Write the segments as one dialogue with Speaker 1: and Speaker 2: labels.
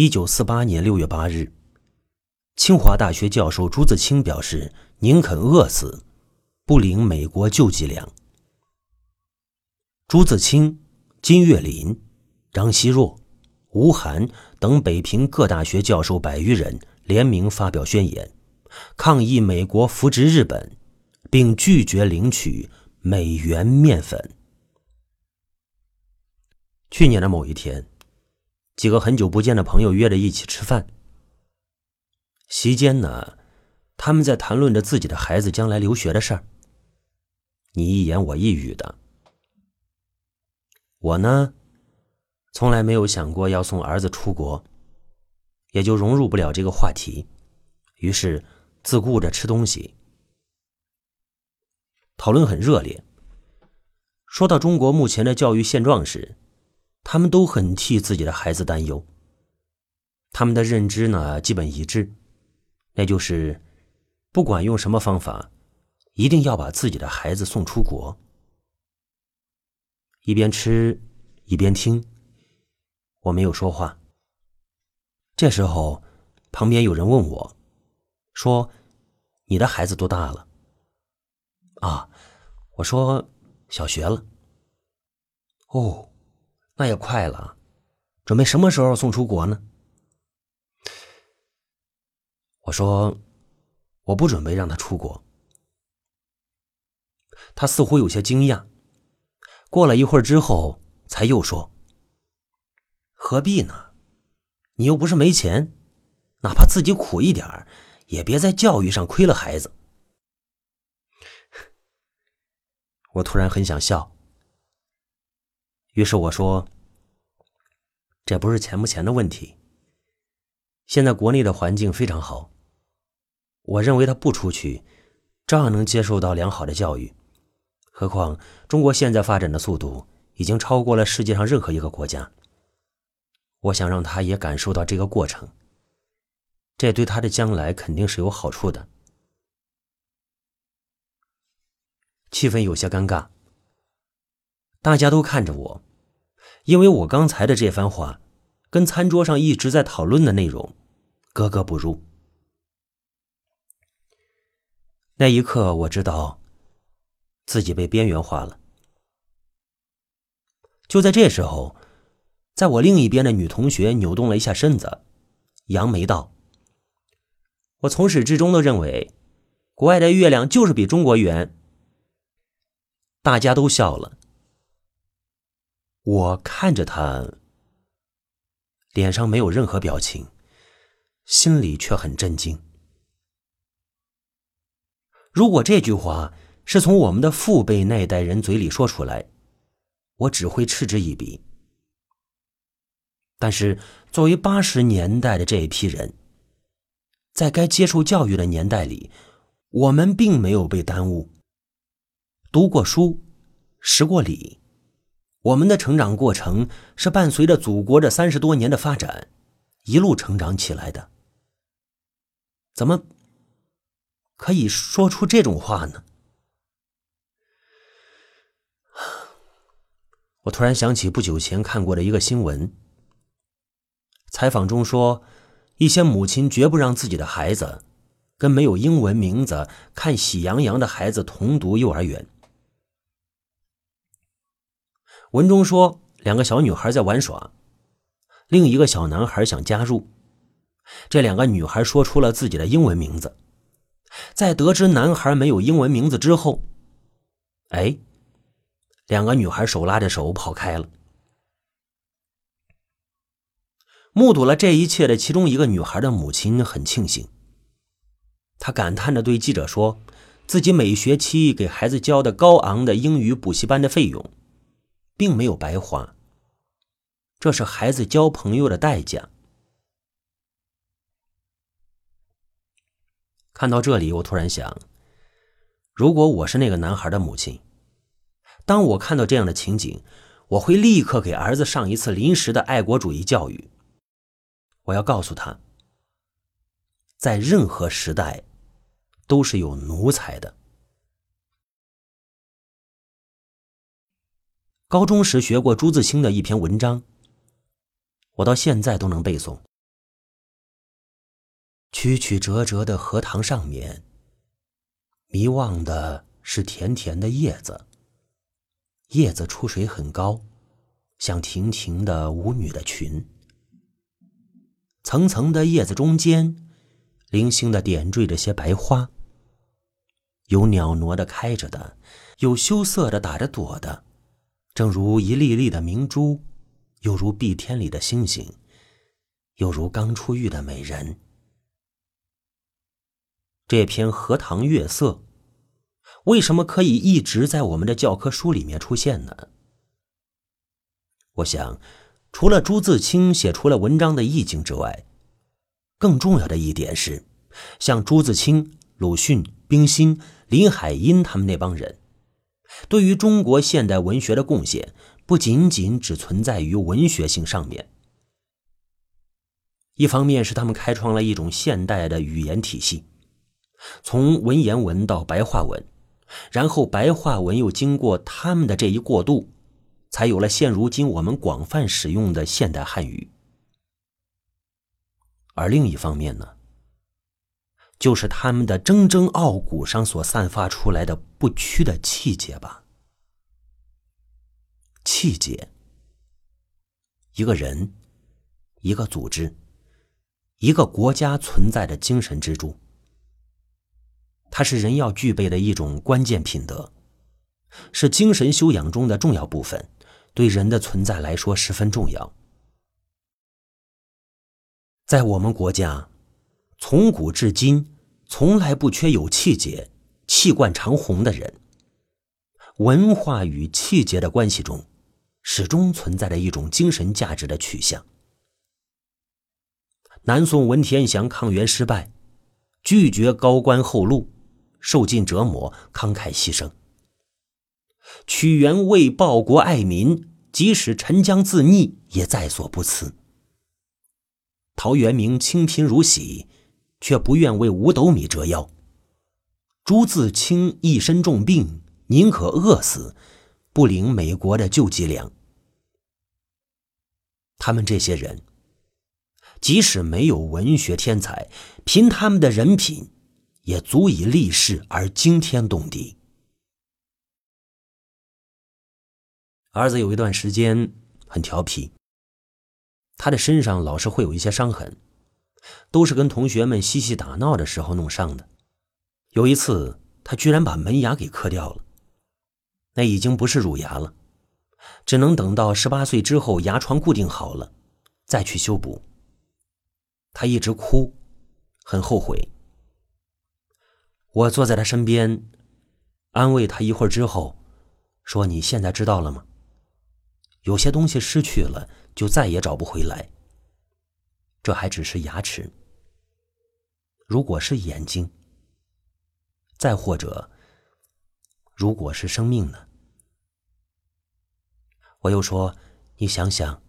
Speaker 1: 一九四八年六月八日，清华大学教授朱自清表示，宁肯饿死，不领美国救济粮。朱自清、金岳霖、张奚若、吴晗等北平各大学教授百余人联名发表宣言，抗议美国扶植日本，并拒绝领取美元面粉。去年的某一天。几个很久不见的朋友约着一起吃饭。席间呢，他们在谈论着自己的孩子将来留学的事儿。你一言我一语的。我呢，从来没有想过要送儿子出国，也就融入不了这个话题，于是自顾着吃东西。讨论很热烈。说到中国目前的教育现状时。他们都很替自己的孩子担忧。他们的认知呢，基本一致，那就是，不管用什么方法，一定要把自己的孩子送出国。一边吃一边听，我没有说话。这时候，旁边有人问我，说：“你的孩子多大了？”啊，我说小学了。哦。那也快了，准备什么时候送出国呢？我说，我不准备让他出国。他似乎有些惊讶，过了一会儿之后，才又说：“何必呢？你又不是没钱，哪怕自己苦一点也别在教育上亏了孩子。”我突然很想笑。于是我说：“这不是钱不钱的问题。现在国内的环境非常好，我认为他不出去，照样能接受到良好的教育。何况中国现在发展的速度已经超过了世界上任何一个国家。我想让他也感受到这个过程，这对他的将来肯定是有好处的。”气氛有些尴尬，大家都看着我。因为我刚才的这番话，跟餐桌上一直在讨论的内容格格不入。那一刻，我知道自己被边缘化了。就在这时候，在我另一边的女同学扭动了一下身子，扬眉道：“我从始至终都认为，国外的月亮就是比中国圆。”大家都笑了。我看着他，脸上没有任何表情，心里却很震惊。如果这句话是从我们的父辈那一代人嘴里说出来，我只会嗤之以鼻。但是，作为八十年代的这一批人，在该接受教育的年代里，我们并没有被耽误，读过书，识过礼。我们的成长过程是伴随着祖国这三十多年的发展，一路成长起来的。怎么可以说出这种话呢？我突然想起不久前看过的一个新闻，采访中说，一些母亲绝不让自己的孩子跟没有英文名字、看喜洋洋的孩子同读幼儿园。文中说，两个小女孩在玩耍，另一个小男孩想加入。这两个女孩说出了自己的英文名字，在得知男孩没有英文名字之后，哎，两个女孩手拉着手跑开了。目睹了这一切的其中一个女孩的母亲很庆幸，她感叹着对记者说：“自己每学期给孩子交的高昂的英语补习班的费用。”并没有白花，这是孩子交朋友的代价。看到这里，我突然想，如果我是那个男孩的母亲，当我看到这样的情景，我会立刻给儿子上一次临时的爱国主义教育。我要告诉他，在任何时代，都是有奴才的。高中时学过朱自清的一篇文章，我到现在都能背诵。曲曲折折的荷塘上面，迷望的是甜甜的叶子。叶子出水很高，像亭亭的舞女的裙。层层的叶子中间，零星的点缀着些白花。有袅娜的开着的，有羞涩的打着朵的，正如一粒粒的明珠，又如碧天里的星星，又如刚出浴的美人。这篇《荷塘月色》。为什么可以一直在我们的教科书里面出现呢？我想，除了朱自清写出了文章的意境之外，更重要的一点是，像朱自清、鲁迅、冰心、林海音他们那帮人，对于中国现代文学的贡献，不仅仅只存在于文学性上面。一方面是他们开创了一种现代的语言体系，从文言文到白话文。然后白话文又经过他们的这一过渡，才有了现如今我们广泛使用的现代汉语。而另一方面呢，就是他们的铮铮傲骨上所散发出来的不屈的气节吧。气节，一个人，一个组织，一个国家存在的精神支柱。它是人要具备的一种关键品德，是精神修养中的重要部分，对人的存在来说十分重要。在我们国家，从古至今从来不缺有气节、气贯长虹的人。文化与气节的关系中，始终存在着一种精神价值的取向。南宋文天祥抗元失败，拒绝高官厚禄。受尽折磨，慷慨牺牲。屈原为报国爱民，即使沉江自溺，也在所不辞。陶渊明清贫如洗，却不愿为五斗米折腰。朱自清一身重病，宁可饿死，不领美国的救济粮。他们这些人，即使没有文学天才，凭他们的人品。也足以立世而惊天动地。儿子有一段时间很调皮，他的身上老是会有一些伤痕，都是跟同学们嬉戏打闹的时候弄伤的。有一次，他居然把门牙给磕掉了，那已经不是乳牙了，只能等到十八岁之后牙床固定好了再去修补。他一直哭，很后悔。我坐在他身边，安慰他一会儿之后，说：“你现在知道了吗？有些东西失去了，就再也找不回来。这还只是牙齿。如果是眼睛，再或者，如果是生命呢？”我又说：“你想想，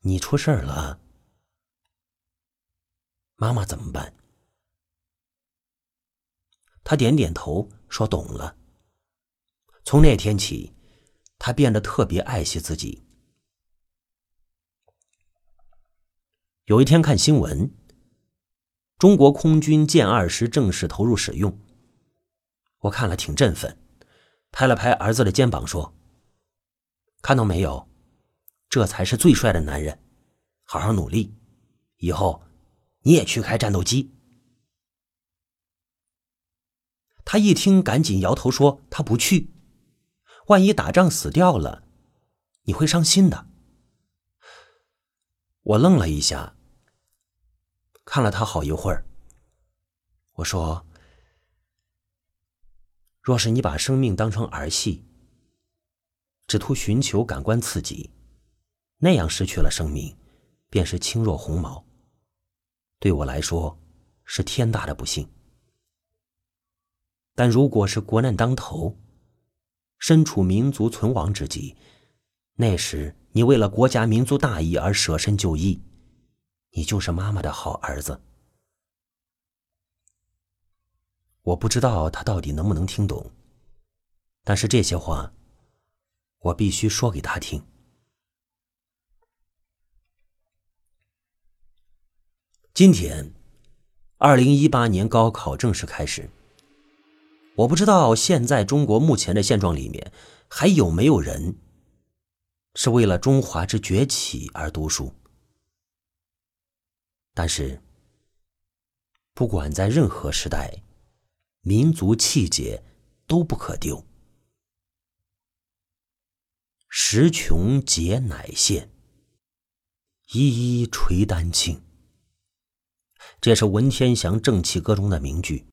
Speaker 1: 你出事儿了，妈妈怎么办？”他点点头，说：“懂了。”从那天起，他变得特别爱惜自己。有一天看新闻，中国空军歼二十正式投入使用，我看了挺振奋，拍了拍儿子的肩膀说：“看到没有，这才是最帅的男人，好好努力，以后你也去开战斗机。”他一听，赶紧摇头说：“他不去，万一打仗死掉了，你会伤心的。”我愣了一下，看了他好一会儿。我说：“若是你把生命当成儿戏，只图寻求感官刺激，那样失去了生命，便是轻若鸿毛。对我来说，是天大的不幸。”但如果是国难当头，身处民族存亡之际，那时你为了国家民族大义而舍身就义，你就是妈妈的好儿子。我不知道他到底能不能听懂，但是这些话，我必须说给他听。今天，二零一八年高考正式开始。我不知道现在中国目前的现状里面还有没有人是为了中华之崛起而读书。但是，不管在任何时代，民族气节都不可丢。时穷节乃现，一一垂丹青。这是文天祥《正气歌》中的名句。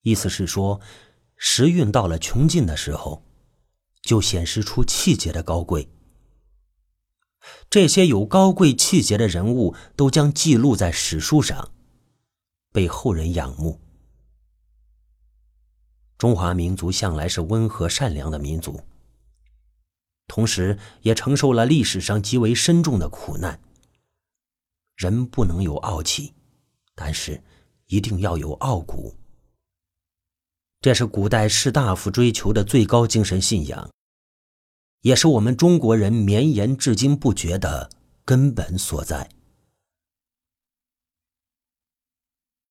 Speaker 1: 意思是说，时运到了穷尽的时候，就显示出气节的高贵。这些有高贵气节的人物都将记录在史书上，被后人仰慕。中华民族向来是温和善良的民族，同时也承受了历史上极为深重的苦难。人不能有傲气，但是一定要有傲骨。这是古代士大夫追求的最高精神信仰，也是我们中国人绵延至今不绝的根本所在。